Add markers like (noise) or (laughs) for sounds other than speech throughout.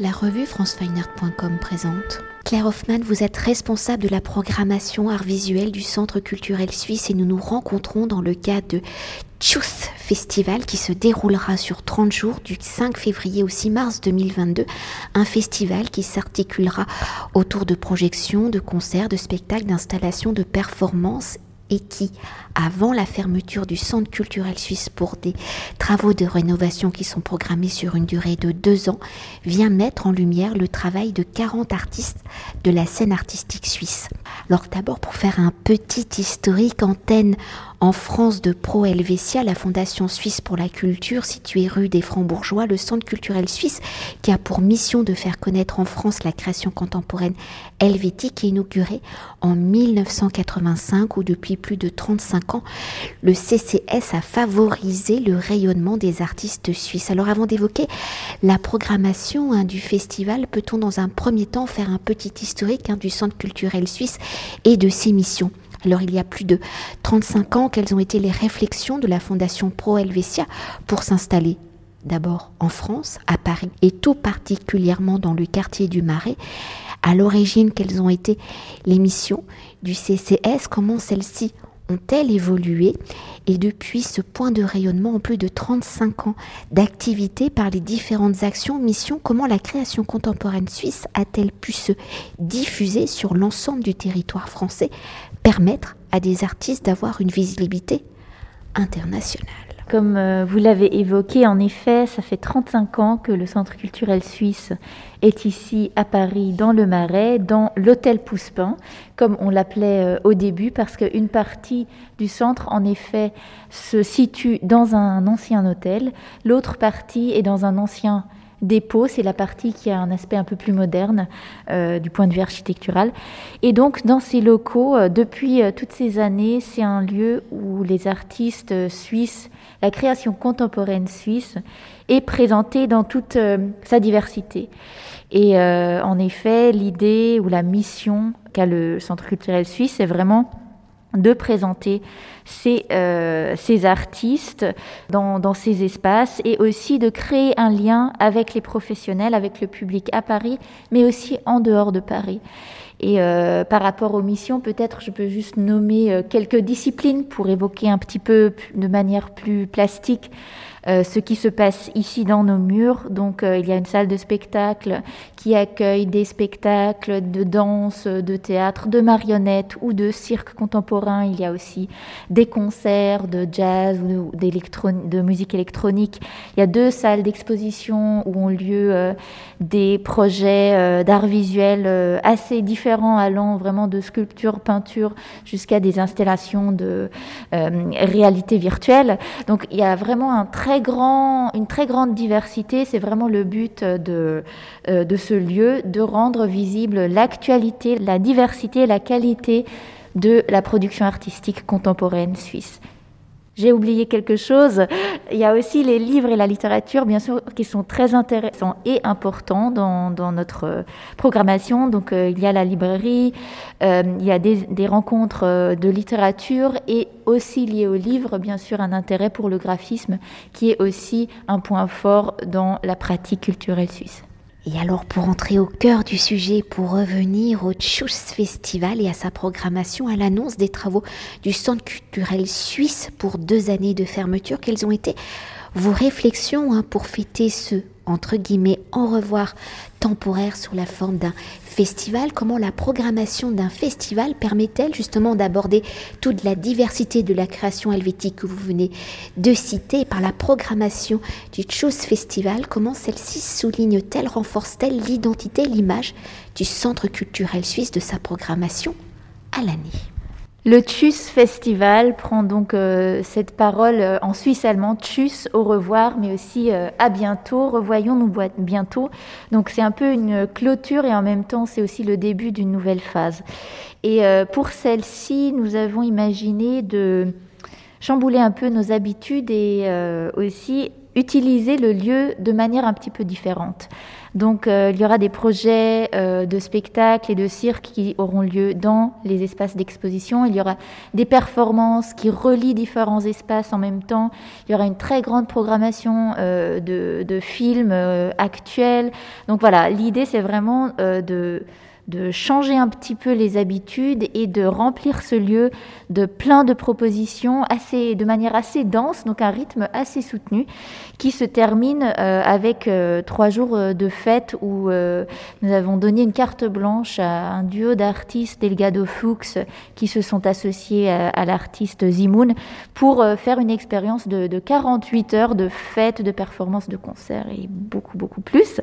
La revue francefineart.com présente. Claire Hoffman, vous êtes responsable de la programmation art visuel du Centre culturel suisse et nous nous rencontrons dans le cadre de Tchuss Festival qui se déroulera sur 30 jours du 5 février au 6 mars 2022. Un festival qui s'articulera autour de projections, de concerts, de spectacles, d'installations, de performances et qui, avant la fermeture du Centre culturel suisse pour des travaux de rénovation qui sont programmés sur une durée de deux ans, vient mettre en lumière le travail de 40 artistes de la scène artistique suisse. Alors d'abord pour faire un petit historique, antenne en France de Pro Helvetia, la Fondation suisse pour la culture située rue des Francs-Bourgeois, le Centre culturel suisse qui a pour mission de faire connaître en France la création contemporaine helvétique est inauguré en 1985 où depuis plus de 35 ans, le CCS a favorisé le rayonnement des artistes suisses. Alors avant d'évoquer la programmation hein, du festival, peut-on dans un premier temps faire un petit historique hein, du Centre culturel suisse et de ses missions? Alors il y a plus de 35 ans, quelles ont été les réflexions de la Fondation Pro Helvetia pour s'installer d'abord en France, à Paris, et tout particulièrement dans le quartier du Marais? À l'origine, quelles ont été les missions du CCS, comment celles-ci ont-elles évolué? Et depuis ce point de rayonnement en plus de 35 ans d'activité par les différentes actions, missions, comment la création contemporaine suisse a-t-elle pu se diffuser sur l'ensemble du territoire français, permettre à des artistes d'avoir une visibilité internationale. Comme euh, vous l'avez évoqué, en effet, ça fait 35 ans que le Centre culturel suisse est ici à Paris, dans le Marais, dans l'hôtel Pouspin, comme on l'appelait euh, au début, parce qu'une partie du centre, en effet, se situe dans un ancien hôtel, l'autre partie est dans un ancien dépôt, c'est la partie qui a un aspect un peu plus moderne euh, du point de vue architectural. Et donc dans ces locaux, depuis toutes ces années, c'est un lieu où les artistes suisses la création contemporaine suisse est présentée dans toute euh, sa diversité. Et euh, en effet, l'idée ou la mission qu'a le Centre culturel suisse, c'est vraiment de présenter ces, euh, artistes dans, dans, ces espaces et aussi de créer un lien avec les professionnels, avec le public à Paris, mais aussi en dehors de Paris. Et euh, par rapport aux missions, peut-être je peux juste nommer euh, quelques disciplines pour évoquer un petit peu de manière plus plastique euh, ce qui se passe ici dans nos murs. Donc euh, il y a une salle de spectacle qui accueille des spectacles de danse, de théâtre, de marionnettes ou de cirque contemporain. Il y a aussi des concerts de jazz ou de musique électronique. Il y a deux salles d'exposition où ont lieu euh, des projets d'art visuel assez différents allant vraiment de sculpture, peinture jusqu'à des installations de réalité virtuelle. Donc il y a vraiment un très une très grande diversité. C'est vraiment le but de, euh, de ce lieu, de rendre visible l'actualité, la diversité, la qualité de la production artistique contemporaine suisse. J'ai oublié quelque chose. Il y a aussi les livres et la littérature, bien sûr, qui sont très intéressants et importants dans, dans notre euh, programmation. Donc, euh, il y a la librairie, euh, il y a des, des rencontres de littérature et aussi lié aux livres, bien sûr, un intérêt pour le graphisme, qui est aussi un point fort dans la pratique culturelle suisse. Et alors pour entrer au cœur du sujet, pour revenir au Tschüss Festival et à sa programmation, à l'annonce des travaux du Centre culturel suisse pour deux années de fermeture, quelles ont été vos réflexions hein, pour fêter ce entre guillemets en revoir temporaire sous la forme d'un festival. Comment la programmation d'un festival permet-elle justement d'aborder toute la diversité de la création helvétique que vous venez de citer par la programmation du Choose Festival? Comment celle-ci souligne-t-elle, renforce-t-elle l'identité, l'image du Centre culturel suisse de sa programmation à l'année? Le Tchuss Festival prend donc euh, cette parole euh, en suisse allemand, Tchuss, au revoir, mais aussi euh, à bientôt, revoyons-nous bientôt. Donc c'est un peu une clôture et en même temps c'est aussi le début d'une nouvelle phase. Et pour celle-ci, nous avons imaginé de chambouler un peu nos habitudes et aussi utiliser le lieu de manière un petit peu différente. Donc il y aura des projets de spectacles et de cirque qui auront lieu dans les espaces d'exposition. Il y aura des performances qui relient différents espaces en même temps. Il y aura une très grande programmation de, de, films actuels. Donc voilà, l'idée c'est vraiment de de changer un petit peu les habitudes et de remplir ce lieu de plein de propositions assez, de manière assez dense, donc un rythme assez soutenu, qui se termine euh, avec euh, trois jours euh, de fête où nous avons donné une carte blanche à un duo d'artistes, Delgado Fuchs, qui se sont associés à, l'artiste Zimoun pour faire une expérience de, de, 48 heures de fête, de performance, de concert et beaucoup, beaucoup plus.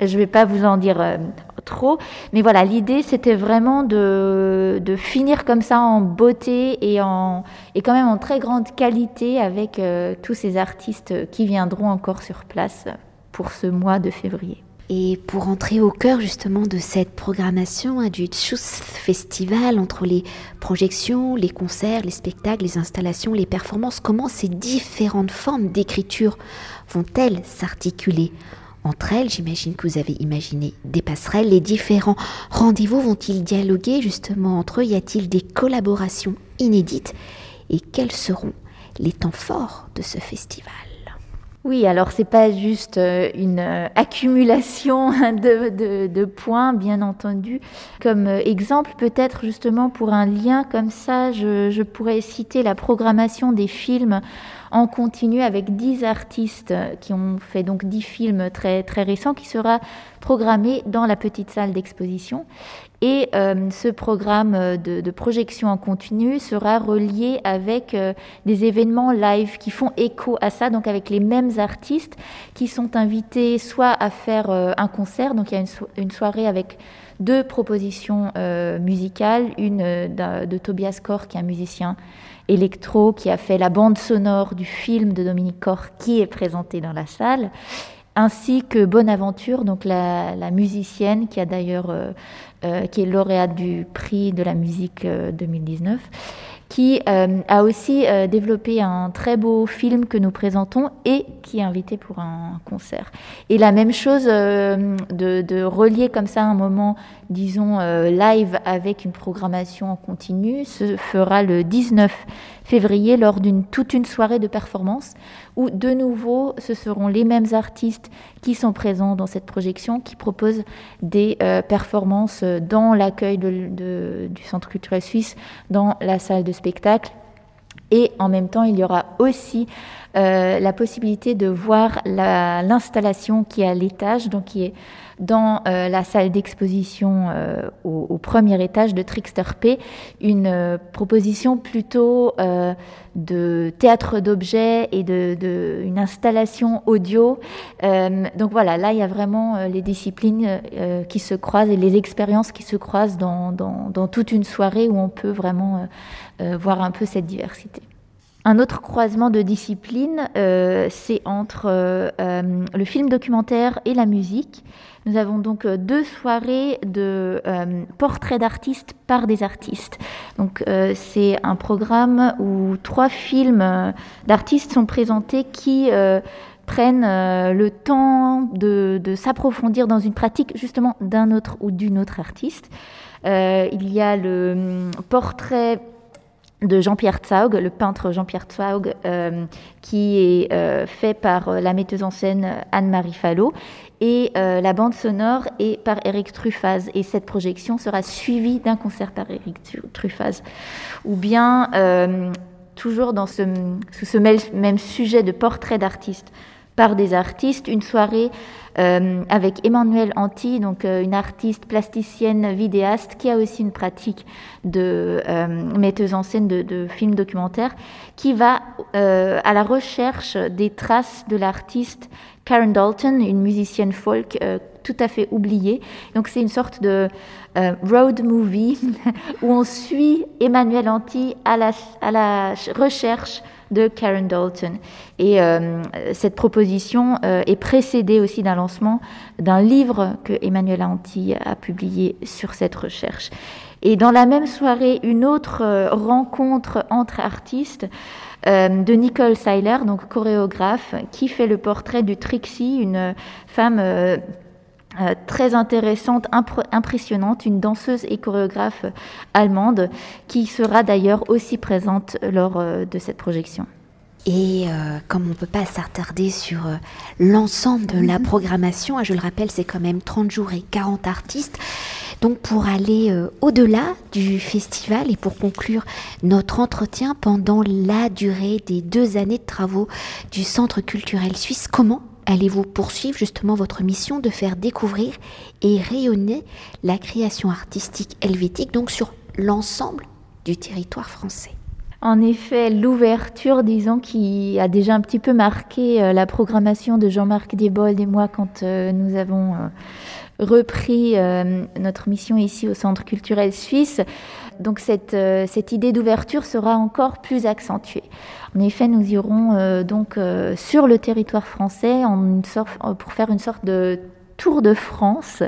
Je ne vais pas vous en dire trop, mais voilà, l'idée, c'était vraiment de, finir comme ça en beauté et, en, quand même en très grande qualité avec euh, tous ces artistes qui viendront encore sur place pour ce mois de février. Et pour entrer au cœur justement de cette programmation hein, du Tschüss Festival, entre les projections, les concerts, les spectacles, les installations, les performances, comment ces différentes formes d'écriture vont-elles s'articuler? Entre elles, j'imagine que vous avez imaginé des passerelles. Les différents rendez-vous vont-ils dialoguer justement entre eux? Y a-t-il des collaborations inédites? Et quels seront les temps forts de ce festival? Oui, alors c'est pas juste euh, une euh, accumulation (laughs) de, points, bien entendu. Comme euh, exemple, peut-être justement pour un lien comme ça, je pourrais citer la programmation des films en continu avec 10 artistes qui ont fait donc 10 films très, très récents qui sera programmé dans la petite salle d'exposition. Et euh, ce programme de, projection en continu sera relié avec euh, des événements live qui font écho à ça, donc avec les mêmes artistes qui sont invités soit à faire euh, un concert, donc il y a une, une soirée avec deux propositions musicales, une de Tobias Kor qui est un musicien électro qui a fait la bande sonore du film de Dominique Corr qui est présenté dans la salle, ainsi que Bonaventure, donc la, musicienne qui a d'ailleurs euh, euh, qui est lauréate du prix de la musique 2019 euh, qui a aussi développé un très beau film que nous présentons et qui est invité pour un concert. Et la même chose de, relier comme ça un moment, disons, live avec une programmation en continu se fera le 19 février lors d'une toute une soirée de performance où de nouveau ce seront les mêmes artistes qui sont présents dans cette projection qui proposent des performances dans l'accueil du Centre culturel suisse, dans la salle de spectacle. Et en même temps, il y aura aussi euh, la possibilité de voir l'installation qui est à l'étage, donc qui est dans euh, la salle d'exposition euh, au, premier étage de Trickster P, une proposition plutôt de théâtre d'objets et de, une installation audio. donc voilà, là il y a vraiment les disciplines qui se croisent et les expériences qui se croisent dans toute une soirée où on peut vraiment voir un peu cette diversité. Un autre croisement de disciplines, euh, c'est entre euh, euh, le film documentaire et la musique. Nous avons donc deux soirées de portraits d'artistes par des artistes. Donc c'est un programme où trois films d'artistes sont présentés qui prennent le temps de, de s'approfondir dans une pratique justement d'un autre ou d'une autre artiste. il y a le hum, portrait de Jean-Pierre Tsaug, le peintre Jean-Pierre Tsaug, euh, qui est euh, fait par euh, la metteuse en scène Anne-Marie Fallot, et la bande sonore est par Eric Truffaz. Et cette projection sera suivie d'un concert par Eric Truffaz. Ou bien, toujours dans ce, sous ce même sujet de portrait d'artiste par des artistes, une soirée euh, avec Emmanuel Anti, donc euh, une artiste plasticienne vidéaste qui a aussi une pratique de euh, metteuse en scène de, films documentaires, qui va à la recherche des traces de l'artiste Karen Dalton, une musicienne folk tout à fait oubliée. Donc c'est une sorte de road movie (laughs) où on suit Emmanuel Anti à la, recherche de Karen Dalton. Et euh, cette proposition euh, est précédée aussi d'un lancement d'un livre que Emmanuel Anti a publié sur cette recherche. Et dans la même soirée, une autre euh, rencontre entre artistes de Nicole Seiler, donc chorégraphe, qui fait le portrait de Trixie, une femme très intéressante, impressionnante, une danseuse et chorégraphe allemande qui sera d'ailleurs aussi présente lors de cette projection. Et euh, comme on ne peut pas s'attarder sur euh, l'ensemble de la mhm. programmation, hein, je le rappelle, c'est quand même 30 jours et 40 artistes. Donc pour aller euh, au-delà du festival et pour conclure notre entretien pendant la durée des deux années de travaux du Centre culturel suisse, comment allez-vous poursuivre justement votre mission de faire découvrir et rayonner la création artistique helvétique, donc sur l'ensemble du territoire français? En effet, l'ouverture, disons, qui a déjà un petit peu marqué euh, la programmation de Jean-Marc Diebold et moi quand euh, nous avons euh, repris notre mission ici au Centre culturel suisse. Donc cette, cette idée d'ouverture sera encore plus accentuée. En effet, nous irons donc sur le territoire français en pour faire une sorte de Tour de France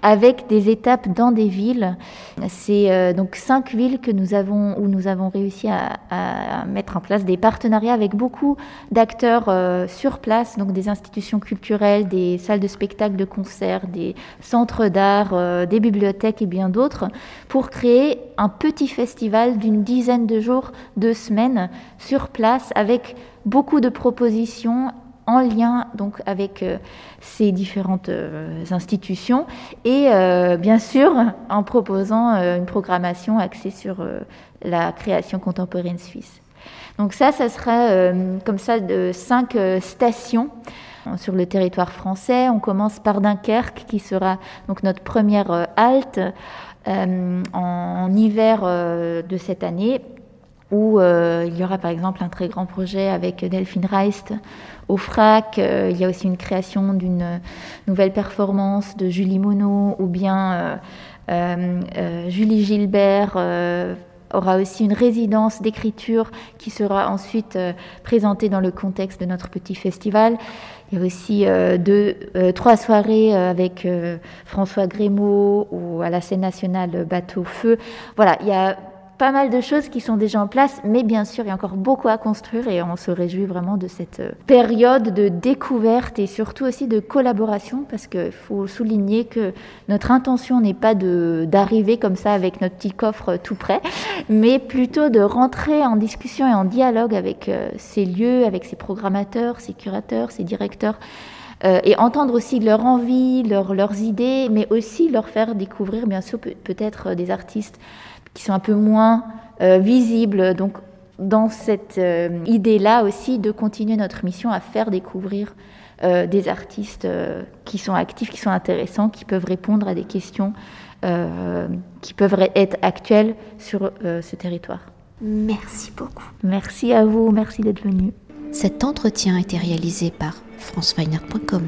avec des étapes dans des villes. C'est euh, donc cinq villes que nous avons, où nous avons réussi à, mettre en place des partenariats avec beaucoup d'acteurs euh, sur place, donc des institutions culturelles, des salles de spectacle, de concerts, des centres d'art, euh, des bibliothèques et bien d'autres, pour créer un petit festival d'une dizaine de jours, deux semaines sur place avec beaucoup de propositions en lien donc avec euh, ces différentes euh, institutions et euh, bien sûr en proposant une programmation axée sur la création contemporaine suisse. Donc ça, ça sera comme ça de cinq stations sur le territoire français. On commence par Dunkerque qui sera donc notre première halte en hiver de cette année où il y aura par exemple un très grand projet avec Delphine Reist au FRAC. Euh, il y a aussi une création d'une nouvelle performance de Julie Monod ou bien euh, euh, Julie Gilbert aura aussi une résidence d'écriture qui sera ensuite présentée dans le contexte de notre petit festival. Il y a aussi deux, trois soirées avec François Grémaud ou à la scène nationale Bateau Feu. Voilà, il y a pas mal de choses qui sont déjà en place, mais bien sûr, il y a encore beaucoup à construire et on se réjouit vraiment de cette euh, période de découverte et surtout aussi de collaboration parce qu'il faut souligner que notre intention n'est pas d'arriver comme ça avec notre petit coffre tout prêt, mais plutôt de rentrer en discussion et en dialogue avec euh, ces lieux, avec ces programmateurs, ces curateurs, ces directeurs. Euh, et entendre aussi leur envie, leurs idées, mais aussi leur faire découvrir, bien sûr, peut-être des artistes qui sont un peu moins euh, visibles. Donc, dans cette euh, idée-là aussi de continuer notre mission à faire découvrir euh, des artistes qui sont actifs, qui sont intéressants, qui peuvent répondre à des questions qui peuvent être actuelles sur ce territoire. Merci beaucoup. Merci à vous, merci d'être venu. Cet entretien a été réalisé par franceweiner.com.